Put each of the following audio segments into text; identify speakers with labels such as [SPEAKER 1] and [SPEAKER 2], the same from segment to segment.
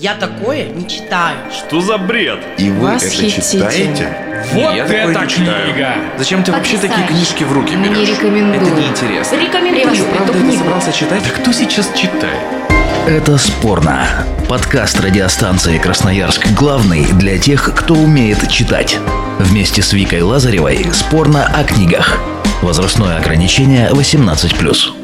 [SPEAKER 1] Я такое не читаю.
[SPEAKER 2] Что за бред?
[SPEAKER 3] И вы это читаете?
[SPEAKER 2] Вот
[SPEAKER 3] Я такое
[SPEAKER 2] это
[SPEAKER 3] не читаю.
[SPEAKER 2] книга!
[SPEAKER 3] Зачем ты вообще такие книжки в руки
[SPEAKER 4] Не
[SPEAKER 3] берешь?
[SPEAKER 4] рекомендую.
[SPEAKER 3] Это неинтересно.
[SPEAKER 4] Рекомендую
[SPEAKER 3] Ты правда
[SPEAKER 4] эту
[SPEAKER 3] это собрался читать?
[SPEAKER 2] Да кто сейчас читает?
[SPEAKER 5] Это спорно. Подкаст радиостанции Красноярск главный для тех, кто умеет читать. Вместе с Викой Лазаревой спорно о книгах. Возрастное ограничение 18+.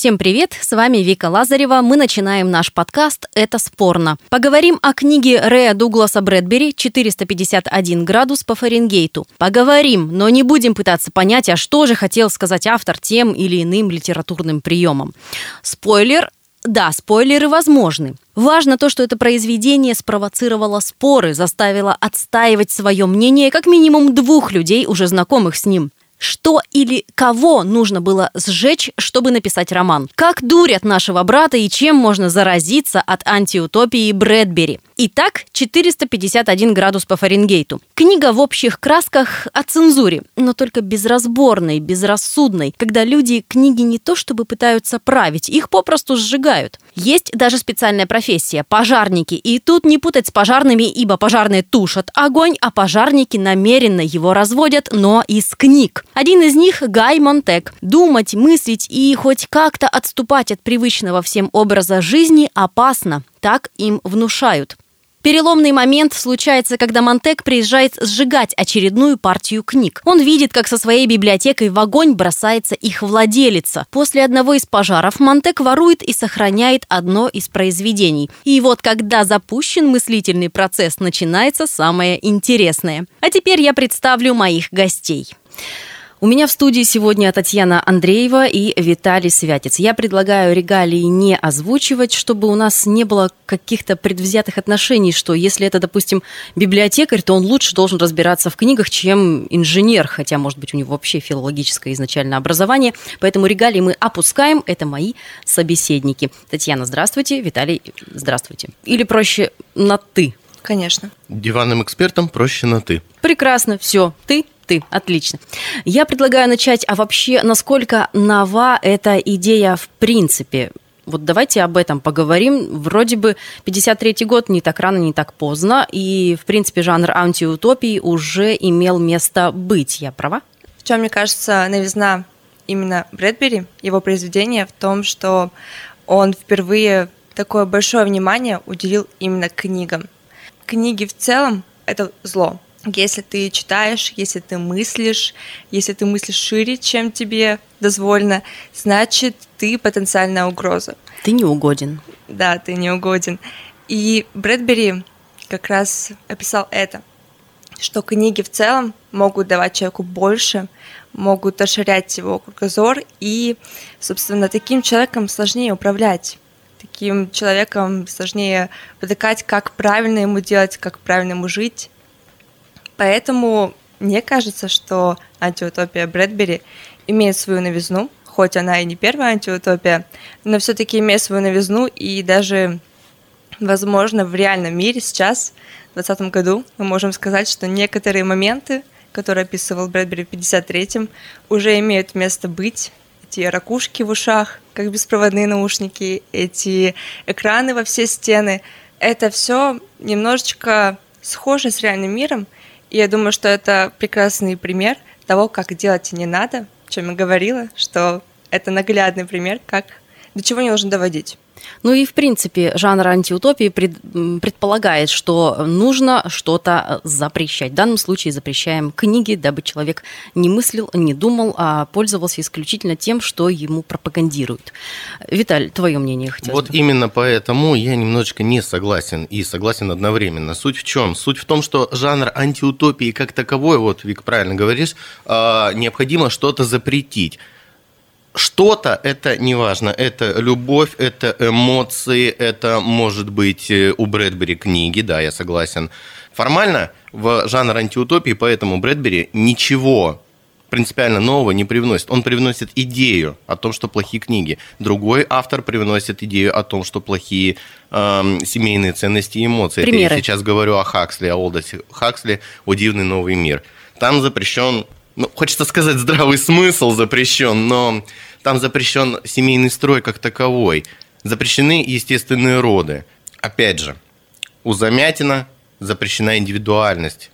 [SPEAKER 6] Всем привет, с вами Вика Лазарева. Мы начинаем наш подкаст «Это спорно». Поговорим о книге Рэя Дугласа Брэдбери «451 градус по Фаренгейту». Поговорим, но не будем пытаться понять, а что же хотел сказать автор тем или иным литературным приемом. Спойлер да, спойлеры возможны. Важно то, что это произведение спровоцировало споры, заставило отстаивать свое мнение как минимум двух людей, уже знакомых с ним. Что или кого нужно было сжечь, чтобы написать роман? Как дурят нашего брата и чем можно заразиться от антиутопии Брэдбери? Итак, 451 градус по Фаренгейту. Книга в общих красках о цензуре, но только безразборной, безрассудной, когда люди книги не то чтобы пытаются править, их попросту сжигают. Есть даже специальная профессия – пожарники. И тут не путать с пожарными, ибо пожарные тушат огонь, а пожарники намеренно его разводят, но из книг. Один из них – Гай Монтек. Думать, мыслить и хоть как-то отступать от привычного всем образа жизни опасно. Так им внушают. Переломный момент случается, когда Монтек приезжает сжигать очередную партию книг. Он видит, как со своей библиотекой в огонь бросается их владелица. После одного из пожаров Монтек ворует и сохраняет одно из произведений. И вот когда запущен мыслительный процесс, начинается самое интересное. А теперь я представлю моих гостей. У меня в студии сегодня Татьяна Андреева и Виталий Святец. Я предлагаю регалии не озвучивать, чтобы у нас не было каких-то предвзятых отношений, что если это, допустим, библиотекарь, то он лучше должен разбираться в книгах, чем инженер, хотя, может быть, у него вообще филологическое изначально образование. Поэтому регалии мы опускаем, это мои собеседники. Татьяна, здравствуйте, Виталий, здравствуйте. Или проще на «ты».
[SPEAKER 7] Конечно.
[SPEAKER 8] Диванным экспертам проще на «ты».
[SPEAKER 6] Прекрасно, все, ты, ты, отлично. Я предлагаю начать, а вообще, насколько нова эта идея в принципе? Вот давайте об этом поговорим. Вроде бы 53-й год не так рано, не так поздно, и, в принципе, жанр антиутопии уже имел место быть. Я права?
[SPEAKER 7] В чем, мне кажется, новизна именно Брэдбери, его произведения, в том, что он впервые такое большое внимание уделил именно книгам. Книги в целом — это зло. Если ты читаешь, если ты мыслишь, если ты мыслишь шире, чем тебе дозволено, значит, ты потенциальная угроза.
[SPEAKER 6] Ты не угоден.
[SPEAKER 7] Да, ты не угоден. И Брэдбери как раз описал это, что книги в целом могут давать человеку больше, могут расширять его кругозор, и, собственно, таким человеком сложнее управлять. Таким человеком сложнее потыкать, как правильно ему делать, как правильно ему жить. Поэтому мне кажется, что антиутопия Брэдбери имеет свою новизну, хоть она и не первая антиутопия, но все-таки имеет свою новизну, и даже, возможно, в реальном мире сейчас, в 2020 году, мы можем сказать, что некоторые моменты, которые описывал Брэдбери в 53-м, уже имеют место быть. Эти ракушки в ушах, как беспроводные наушники, эти экраны во все стены. Это все немножечко схоже с реальным миром, и я думаю, что это прекрасный пример того, как делать не надо, чем я говорила, что это наглядный пример, как до чего не нужно доводить.
[SPEAKER 6] Ну и, в принципе, жанр антиутопии пред- предполагает, что нужно что-то запрещать. В данном случае запрещаем книги, дабы человек не мыслил, не думал, а пользовался исключительно тем, что ему пропагандируют. Виталь, твое мнение хотелось
[SPEAKER 8] Вот
[SPEAKER 6] бы.
[SPEAKER 8] именно поэтому я немножечко не согласен и согласен одновременно. Суть в чем? Суть в том, что жанр антиутопии как таковой, вот, Вик, правильно говоришь, а, необходимо что-то запретить. Что-то это неважно. Это любовь, это эмоции, это может быть э, у Брэдбери книги, да, я согласен. Формально в жанр антиутопии, поэтому Брэдбери ничего принципиально нового не привносит. Он привносит идею о том, что плохие книги. Другой автор привносит идею о том, что плохие эм, семейные ценности и эмоции. Это
[SPEAKER 6] Примеры.
[SPEAKER 8] я сейчас говорю о Хаксли, о Олдасе Хаксли, о «Дивный новый мир». Там запрещен ну, хочется сказать, здравый смысл запрещен, но там запрещен семейный строй как таковой. Запрещены естественные роды. опять же, у Замятина запрещена индивидуальность.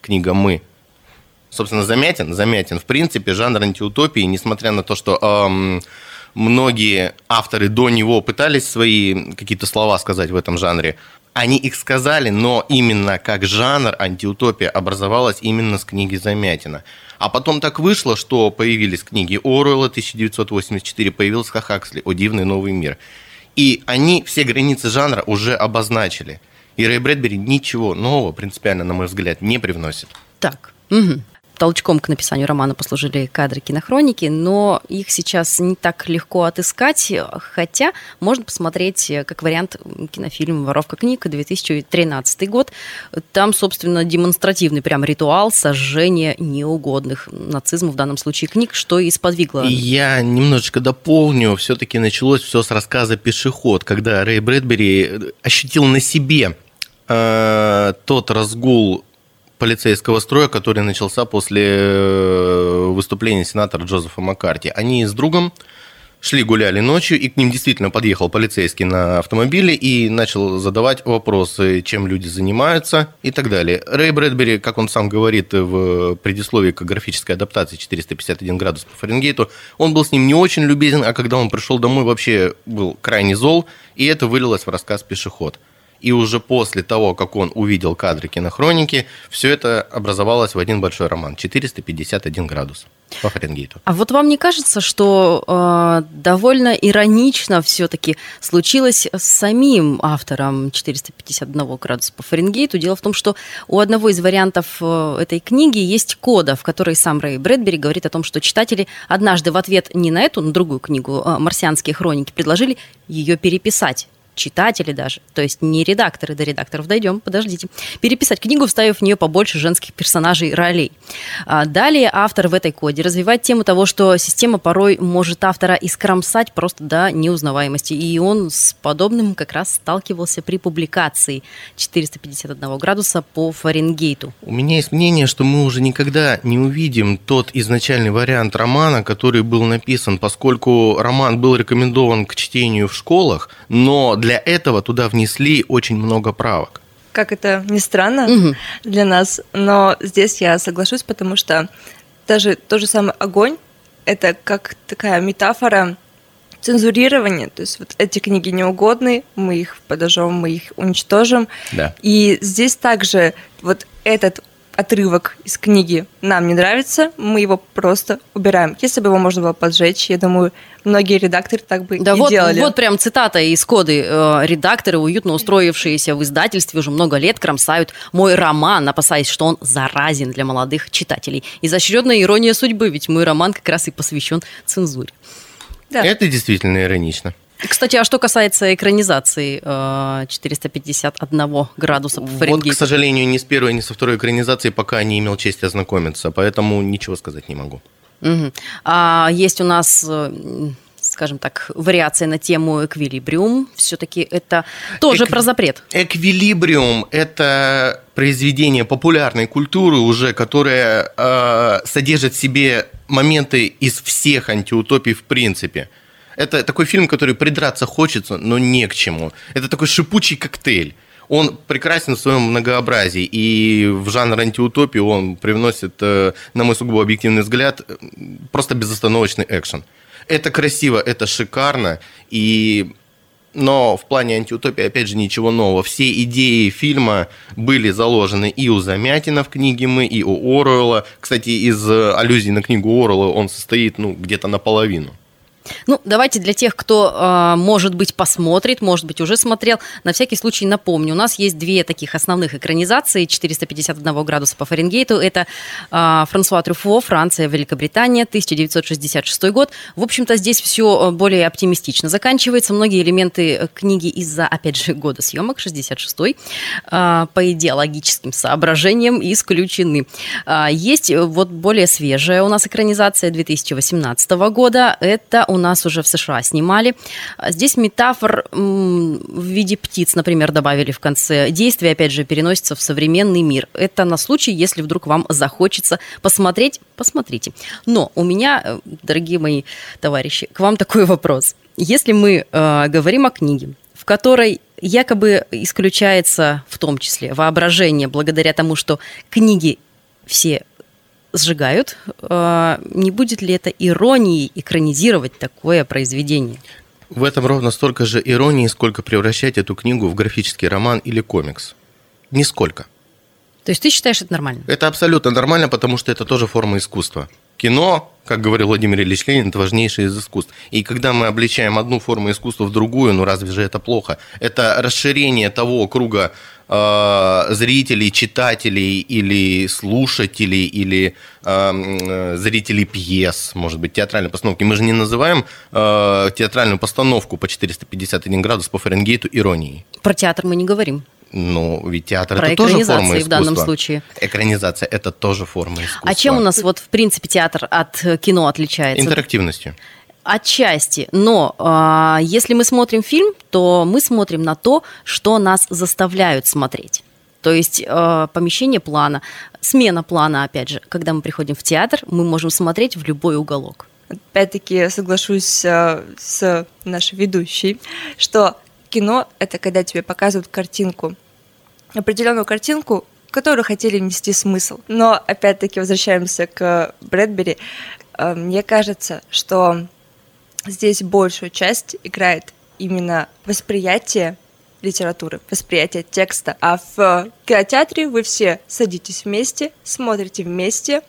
[SPEAKER 8] Книга «Мы». Собственно, Замятин, Замятин, в принципе, жанр антиутопии, несмотря на то, что эм, многие авторы до него пытались свои какие-то слова сказать в этом жанре, они их сказали, но именно как жанр антиутопия образовалась именно с книги Замятина. А потом так вышло, что появились книги Оруэлла 1984, появился Хаксли «О дивный новый мир». И они все границы жанра уже обозначили. И Рэй Брэдбери ничего нового, принципиально, на мой взгляд, не привносит.
[SPEAKER 6] Так, угу толчком к написанию романа послужили кадры кинохроники, но их сейчас не так легко отыскать, хотя можно посмотреть как вариант кинофильм «Воровка книг» 2013 год. Там, собственно, демонстративный прям ритуал сожжения неугодных нацизму в данном случае книг, что и сподвигло.
[SPEAKER 8] Я немножечко дополню. Все-таки началось все с рассказа «Пешеход», когда Рэй Брэдбери ощутил на себе э, тот разгул полицейского строя, который начался после э, выступления сенатора Джозефа Маккарти. Они с другом шли гуляли ночью, и к ним действительно подъехал полицейский на автомобиле и начал задавать вопросы, чем люди занимаются и так далее. Рэй Брэдбери, как он сам говорит в предисловии к графической адаптации 451 градус по Фаренгейту, он был с ним не очень любезен, а когда он пришел домой, вообще был крайне зол, и это вылилось в рассказ «Пешеход» и уже после того, как он увидел кадры кинохроники, все это образовалось в один большой роман 451 градус по Фаренгейту.
[SPEAKER 6] А вот вам не кажется, что э, довольно иронично все-таки случилось с самим автором 451 градуса по Фаренгейту? Дело в том, что у одного из вариантов э, этой книги есть кода, в которой сам Рэй Брэдбери говорит о том, что читатели однажды в ответ не на эту, на другую книгу э, «Марсианские хроники» предложили ее переписать читатели даже, то есть не редакторы, до редакторов дойдем, подождите, переписать книгу, вставив в нее побольше женских персонажей и ролей. А далее автор в этой коде развивает тему того, что система порой может автора искромсать просто до неузнаваемости, и он с подобным как раз сталкивался при публикации 451 градуса по Фаренгейту.
[SPEAKER 8] У меня есть мнение, что мы уже никогда не увидим тот изначальный вариант романа, который был написан, поскольку роман был рекомендован к чтению в школах, но для этого туда внесли очень много правок.
[SPEAKER 7] Как это ни странно угу. для нас, но здесь я соглашусь, потому что даже тот же самый огонь это как такая метафора цензурирования. То есть вот эти книги неугодны, мы их подожжем, мы их уничтожим.
[SPEAKER 8] Да.
[SPEAKER 7] И здесь также вот этот отрывок из книги нам не нравится, мы его просто убираем. Если бы его можно было поджечь, я думаю, многие редакторы так бы
[SPEAKER 6] да
[SPEAKER 7] и
[SPEAKER 6] вот,
[SPEAKER 7] делали.
[SPEAKER 6] Вот прям цитата из коды. Э, редакторы, уютно устроившиеся в издательстве уже много лет, кромсают мой роман, опасаясь, что он заразен для молодых читателей. Изощренная ирония судьбы, ведь мой роман как раз и посвящен цензуре.
[SPEAKER 8] Да. Это действительно иронично.
[SPEAKER 6] Кстати, а что касается экранизации 451 э, градуса по Фаренгейту?
[SPEAKER 8] Вот, к сожалению, ни с первой, ни со второй экранизацией пока не имел чести ознакомиться, поэтому ничего сказать не могу.
[SPEAKER 6] Угу. А есть у нас э, скажем так, вариация на тему эквилибриум. Все-таки это тоже Эк... про запрет.
[SPEAKER 8] Эквилибриум – это произведение популярной культуры уже, которое э, содержит в себе моменты из всех антиутопий в принципе – это такой фильм, который придраться хочется, но не к чему. Это такой шипучий коктейль. Он прекрасен в своем многообразии, и в жанр антиутопии он привносит, э, на мой сугубо объективный взгляд, просто безостановочный экшен. Это красиво, это шикарно, и но в плане антиутопии, опять же, ничего нового. Все идеи фильма были заложены и у Замятина в книге «Мы», и у Оруэлла. Кстати, из аллюзий на книгу Оруэлла он состоит ну, где-то наполовину.
[SPEAKER 6] Ну, давайте для тех, кто, а, может быть, посмотрит, может быть, уже смотрел, на всякий случай напомню. У нас есть две таких основных экранизации 451 градуса по Фаренгейту. Это а, Франсуа Трюфо, Франция, Великобритания, 1966 год. В общем-то, здесь все более оптимистично заканчивается. Многие элементы книги из-за, опять же, года съемок, 66-й, а, по идеологическим соображениям исключены. Есть вот более свежая у нас экранизация 2018 года. Это у нас уже в США снимали. Здесь метафор в виде птиц, например, добавили в конце. Действие, опять же, переносится в современный мир. Это на случай, если вдруг вам захочется посмотреть, посмотрите. Но у меня, э, дорогие мои товарищи, к вам такой вопрос. Если мы э, говорим о книге, в которой якобы исключается в том числе воображение благодаря тому, что книги все сжигают. Э, не будет ли это иронией экранизировать такое произведение?
[SPEAKER 8] В этом ровно столько же иронии, сколько превращать эту книгу в графический роман или комикс. Нисколько.
[SPEAKER 6] То есть ты считаешь это нормально?
[SPEAKER 8] Это абсолютно нормально, потому что это тоже форма искусства. Кино, как говорил Владимир Ильич Ленин, это важнейшее из искусств. И когда мы обличаем одну форму искусства в другую, ну разве же это плохо? Это расширение того круга э, зрителей, читателей или слушателей, или э, зрителей пьес, может быть, театральной постановки. Мы же не называем э, театральную постановку по 451 градус по Фаренгейту иронией.
[SPEAKER 6] Про театр мы не говорим.
[SPEAKER 8] Ну, ведь театр
[SPEAKER 6] Про
[SPEAKER 8] это тоже форма искусства.
[SPEAKER 6] в данном случае.
[SPEAKER 8] Экранизация это тоже форма искусства.
[SPEAKER 6] А чем у нас вот в принципе театр от кино отличается?
[SPEAKER 8] Интерактивностью.
[SPEAKER 6] Отчасти, но э, если мы смотрим фильм, то мы смотрим на то, что нас заставляют смотреть. То есть э, помещение плана, смена плана, опять же, когда мы приходим в театр, мы можем смотреть в любой уголок.
[SPEAKER 7] Опять-таки соглашусь э, с нашей ведущей, что кино – это когда тебе показывают картинку определенную картинку, которую хотели внести смысл. Но опять-таки возвращаемся к Брэдбери. Э, мне кажется, что здесь большую часть играет именно восприятие литературы, восприятие текста. А в кинотеатре вы все садитесь вместе, смотрите вместе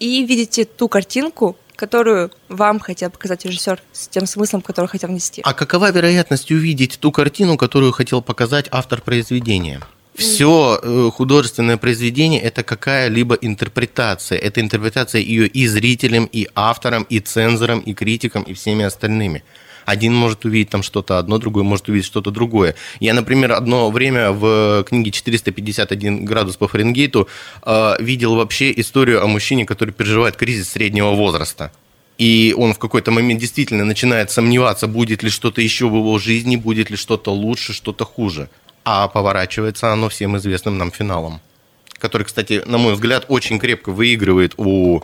[SPEAKER 7] и видите ту картинку, которую вам хотел показать режиссер с тем смыслом, который хотел внести.
[SPEAKER 8] А какова вероятность увидеть ту картину, которую хотел показать автор произведения? Все э, художественное произведение это какая-либо интерпретация. Это интерпретация ее и зрителям, и авторам, и цензорам, и критикам, и всеми остальными. Один может увидеть там что-то одно, другой может увидеть что-то другое. Я, например, одно время в книге «451 градус по Фаренгейту» э, видел вообще историю о мужчине, который переживает кризис среднего возраста. И он в какой-то момент действительно начинает сомневаться, будет ли что-то еще в его жизни, будет ли что-то лучше, что-то хуже а поворачивается оно всем известным нам финалом, который, кстати, на мой взгляд, очень крепко выигрывает у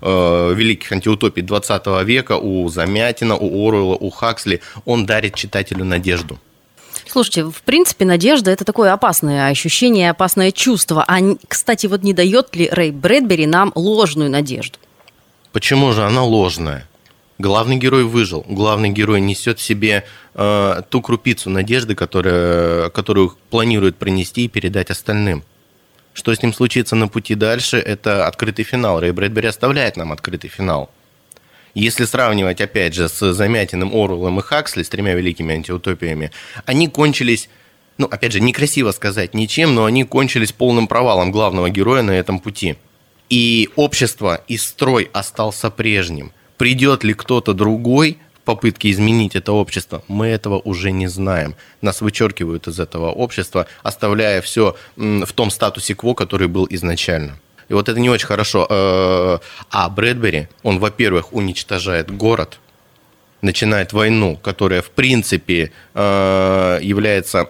[SPEAKER 8] э, великих антиутопий 20 века, у Замятина, у Оруэлла, у Хаксли. Он дарит читателю надежду.
[SPEAKER 6] Слушайте, в принципе, надежда – это такое опасное ощущение, опасное чувство. А, кстати, вот не дает ли Рэй Брэдбери нам ложную надежду?
[SPEAKER 8] Почему же она ложная? Главный герой выжил. Главный герой несет в себе э, ту крупицу надежды, которая, которую планирует пронести и передать остальным. Что с ним случится на пути дальше, это открытый финал. Рэй Брэдбери оставляет нам открытый финал. Если сравнивать, опять же, с Замятиным, Оруэллом и Хаксли, с тремя великими антиутопиями, они кончились, ну, опять же, некрасиво сказать ничем, но они кончились полным провалом главного героя на этом пути. И общество, и строй остался прежним – Придет ли кто-то другой в попытке изменить это общество, мы этого уже не знаем. Нас вычеркивают из этого общества, оставляя все в том статусе кво, который был изначально. И вот это не очень хорошо. Э, а Брэдбери, он, во-первых, уничтожает город, начинает войну, которая, в принципе, э, является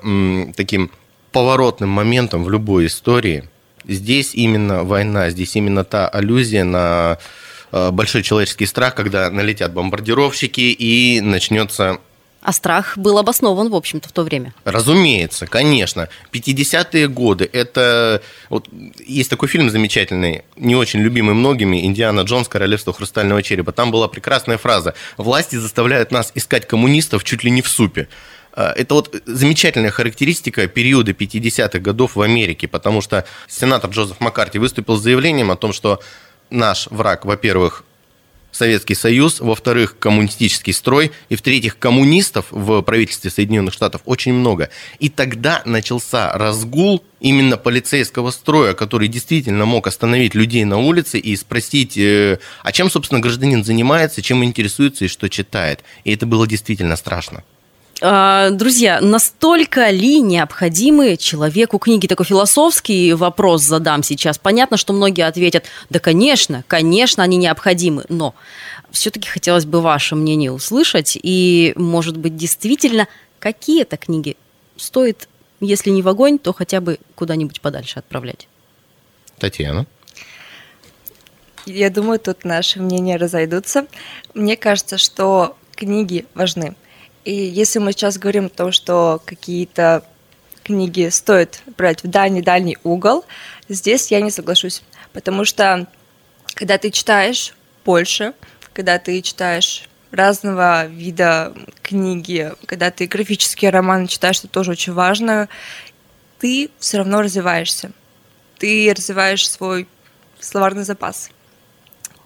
[SPEAKER 8] таким поворотным моментом в любой истории. Здесь именно война, здесь именно та аллюзия на большой человеческий страх, когда налетят бомбардировщики и начнется
[SPEAKER 6] а страх был обоснован, в общем-то, в то время.
[SPEAKER 8] Разумеется, конечно. 50-е годы, это... Вот, есть такой фильм замечательный, не очень любимый многими, «Индиана Джонс. Королевство хрустального черепа». Там была прекрасная фраза «Власти заставляют нас искать коммунистов чуть ли не в супе». Э, это вот замечательная характеристика периода 50-х годов в Америке, потому что сенатор Джозеф Маккарти выступил с заявлением о том, что наш враг, во-первых, Советский Союз, во-вторых, коммунистический строй, и в-третьих, коммунистов в правительстве Соединенных Штатов очень много. И тогда начался разгул именно полицейского строя, который действительно мог остановить людей на улице и спросить, э, а чем, собственно, гражданин занимается, чем интересуется и что читает. И это было действительно страшно.
[SPEAKER 6] А, друзья, настолько ли необходимы человеку книги? Такой философский вопрос задам сейчас. Понятно, что многие ответят, да, конечно, конечно, они необходимы, но все-таки хотелось бы ваше мнение услышать. И, может быть, действительно, какие-то книги стоит, если не в огонь, то хотя бы куда-нибудь подальше отправлять?
[SPEAKER 8] Татьяна?
[SPEAKER 7] Я думаю, тут наши мнения разойдутся. Мне кажется, что книги важны. И если мы сейчас говорим о том, что какие-то книги стоит брать в дальний-дальний угол, здесь я не соглашусь. Потому что когда ты читаешь больше, когда ты читаешь разного вида книги, когда ты графические романы читаешь, что тоже очень важно, ты все равно развиваешься. Ты развиваешь свой словарный запас.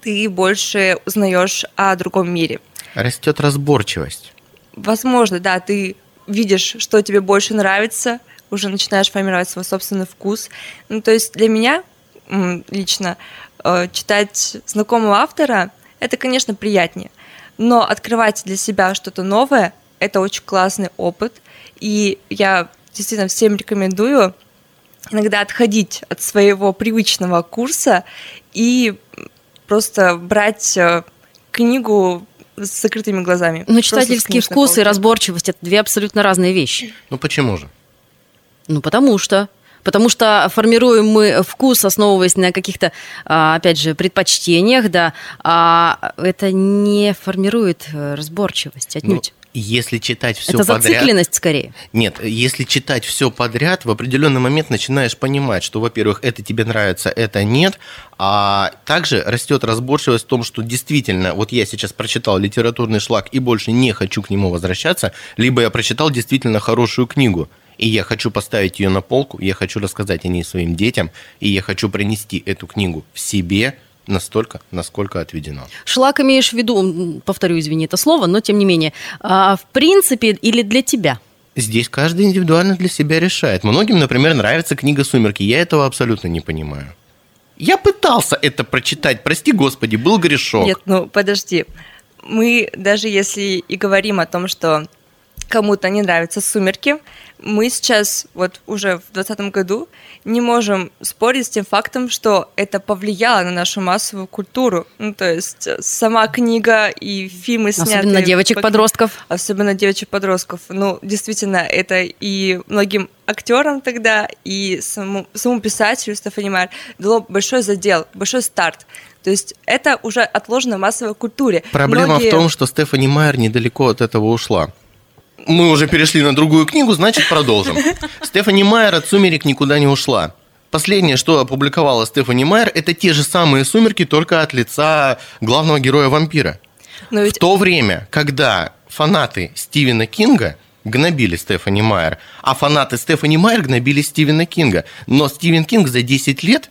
[SPEAKER 7] Ты больше узнаешь о другом мире.
[SPEAKER 8] Растет разборчивость.
[SPEAKER 7] Возможно, да, ты видишь, что тебе больше нравится, уже начинаешь формировать свой собственный вкус. Ну, то есть для меня лично э, читать знакомого автора это, конечно, приятнее. Но открывать для себя что-то новое – это очень классный опыт. И я действительно всем рекомендую иногда отходить от своего привычного курса и просто брать э, книгу с закрытыми глазами.
[SPEAKER 6] Но читательский вкус и разборчивость – это две абсолютно разные вещи.
[SPEAKER 8] Ну почему же?
[SPEAKER 6] Ну потому что. Потому что формируем мы вкус, основываясь на каких-то, а, опять же, предпочтениях, да, а это не формирует э, разборчивость отнюдь.
[SPEAKER 8] Если читать все
[SPEAKER 6] это
[SPEAKER 8] подряд...
[SPEAKER 6] Это зацикленность скорее.
[SPEAKER 8] Нет, если читать все подряд, в определенный момент начинаешь понимать, что, во-первых, это тебе нравится, это нет, а также растет разборчивость в том, что действительно, вот я сейчас прочитал литературный шлак и больше не хочу к нему возвращаться, либо я прочитал действительно хорошую книгу, и я хочу поставить ее на полку, я хочу рассказать о ней своим детям, и я хочу принести эту книгу в себе настолько, насколько отведено.
[SPEAKER 6] Шлак имеешь в виду, повторю, извини это слово, но тем не менее, а, в принципе или для тебя?
[SPEAKER 8] Здесь каждый индивидуально для себя решает. Многим, например, нравится книга «Сумерки». Я этого абсолютно не понимаю. Я пытался это прочитать, прости господи, был грешок.
[SPEAKER 7] Нет, ну подожди. Мы даже если и говорим о том, что кому-то не нравятся «Сумерки», мы сейчас, вот уже в 2020 году, не можем спорить с тем фактом, что это повлияло на нашу массовую культуру. Ну, то есть э, сама книга и фильмы сняты...
[SPEAKER 6] Особенно девочек-подростков.
[SPEAKER 7] Особенно девочек-подростков. Ну, действительно, это и многим актерам тогда, и самому, самому писателю Стефани Майер дало большой задел, большой старт. То есть это уже отложено в массовой культуре.
[SPEAKER 8] Проблема Многие... в том, что Стефани Майер недалеко от этого ушла мы уже перешли на другую книгу, значит, продолжим. Стефани Майер от «Сумерек» никуда не ушла. Последнее, что опубликовала Стефани Майер, это те же самые «Сумерки», только от лица главного героя-вампира. Но ведь... В то время, когда фанаты Стивена Кинга гнобили Стефани Майер, а фанаты Стефани Майер гнобили Стивена Кинга. Но Стивен Кинг за 10 лет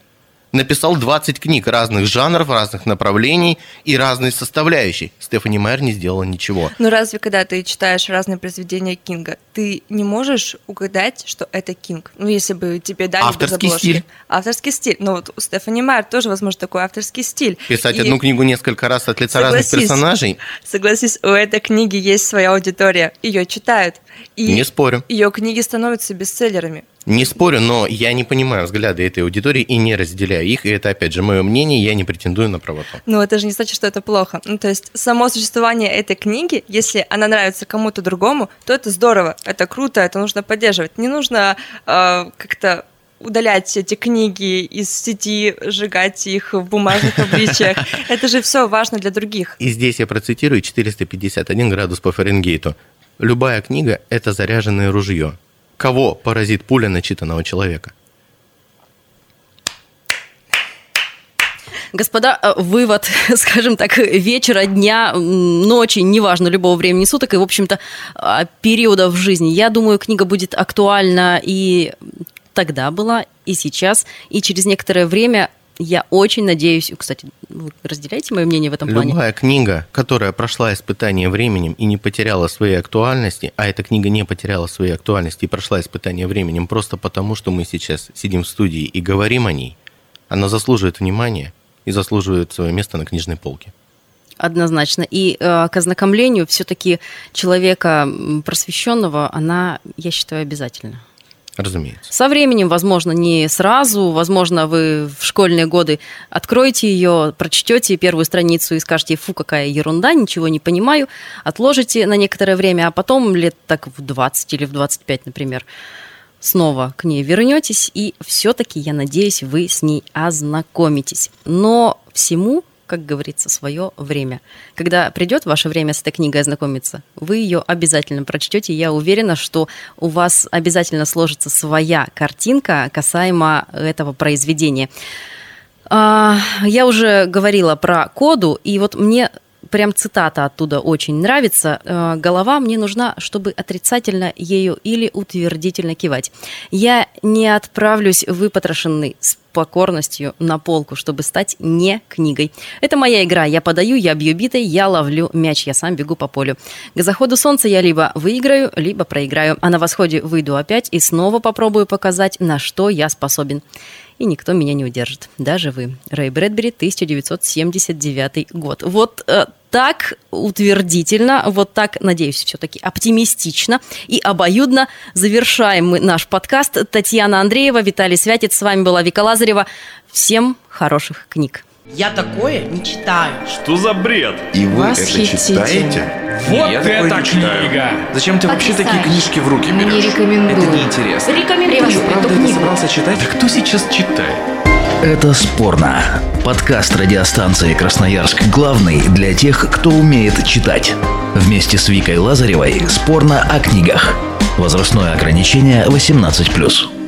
[SPEAKER 8] написал 20 книг разных жанров, разных направлений и разной составляющей. Стефани Майер не сделала ничего.
[SPEAKER 7] Но разве когда ты читаешь разные произведения Кинга, ты не можешь угадать, что это Кинг? Ну, если бы тебе дали
[SPEAKER 8] Авторский стиль.
[SPEAKER 7] Авторский стиль. Ну, вот у Стефани Майер тоже, возможно, такой авторский стиль.
[SPEAKER 8] Писать и... одну книгу несколько раз от лица согласись, разных персонажей.
[SPEAKER 7] Согласись, у этой книги есть своя аудитория. Ее читают.
[SPEAKER 8] И не спорю.
[SPEAKER 7] Ее книги становятся бестселлерами.
[SPEAKER 8] Не спорю, но я не понимаю взгляды этой аудитории и не разделяю их. И это, опять же, мое мнение, я не претендую на правоту.
[SPEAKER 7] Ну, это же не значит, что это плохо. Ну, то есть, само существование этой книги, если она нравится кому-то другому, то это здорово, это круто, это нужно поддерживать. Не нужно э, как-то удалять эти книги из сети, сжигать их в бумажных обличиях. Это же все важно для других.
[SPEAKER 8] И здесь я процитирую 451 градус по Фаренгейту. Любая книга – это заряженное ружье. Кого поразит пуля начитанного человека?
[SPEAKER 6] Господа, э, вывод, скажем так, вечера, дня, ночи, неважно, любого времени суток и, в общем-то, а, периода в жизни. Я думаю, книга будет актуальна и тогда была, и сейчас, и через некоторое время я очень надеюсь, кстати, вы разделяете мое мнение в этом
[SPEAKER 8] Любая
[SPEAKER 6] плане?
[SPEAKER 8] Любая книга, которая прошла испытание временем и не потеряла своей актуальности, а эта книга не потеряла своей актуальности и прошла испытание временем просто потому, что мы сейчас сидим в студии и говорим о ней, она заслуживает внимания и заслуживает свое место на книжной полке.
[SPEAKER 6] Однозначно. И э, к ознакомлению все-таки человека просвещенного она, я считаю, обязательно.
[SPEAKER 8] Разумеется.
[SPEAKER 6] Со временем, возможно, не сразу, возможно, вы в школьные годы откроете ее, прочтете первую страницу и скажете, фу, какая ерунда, ничего не понимаю, отложите на некоторое время, а потом лет так в 20 или в 25, например, снова к ней вернетесь, и все-таки, я надеюсь, вы с ней ознакомитесь. Но всему как говорится, свое время. Когда придет ваше время с этой книгой ознакомиться, вы ее обязательно прочтете. Я уверена, что у вас обязательно сложится своя картинка касаемо этого произведения. А, я уже говорила про коду, и вот мне прям цитата оттуда очень нравится. «Э, Голова мне нужна, чтобы отрицательно ею или утвердительно кивать. Я не отправлюсь выпотрошенный с покорностью на полку, чтобы стать не книгой. Это моя игра. Я подаю, я бью битой, я ловлю мяч, я сам бегу по полю. К заходу солнца я либо выиграю, либо проиграю. А на восходе выйду опять и снова попробую показать, на что я способен и никто меня не удержит, даже вы. Рэй Брэдбери, 1979 год. Вот э, так утвердительно, вот так, надеюсь, все-таки оптимистично и обоюдно завершаем мы наш подкаст. Татьяна Андреева, Виталий Святец, с вами была Вика Лазарева. Всем хороших книг.
[SPEAKER 1] Я такое не читаю.
[SPEAKER 2] Что за бред?
[SPEAKER 3] И вы это
[SPEAKER 4] Восхитительно.
[SPEAKER 3] читаете?
[SPEAKER 4] Вот
[SPEAKER 2] Я
[SPEAKER 4] это
[SPEAKER 2] не читаю.
[SPEAKER 4] книга! Зачем ты вообще такие книжки в руки
[SPEAKER 9] Не
[SPEAKER 4] берешь?
[SPEAKER 9] рекомендую.
[SPEAKER 4] Это неинтересно.
[SPEAKER 9] Рекомендую
[SPEAKER 4] Ты что, правда это собрался читать?
[SPEAKER 2] Да кто сейчас читает?
[SPEAKER 5] Это спорно. Подкаст радиостанции Красноярск главный для тех, кто умеет читать. Вместе с Викой Лазаревой спорно о книгах. Возрастное ограничение 18+.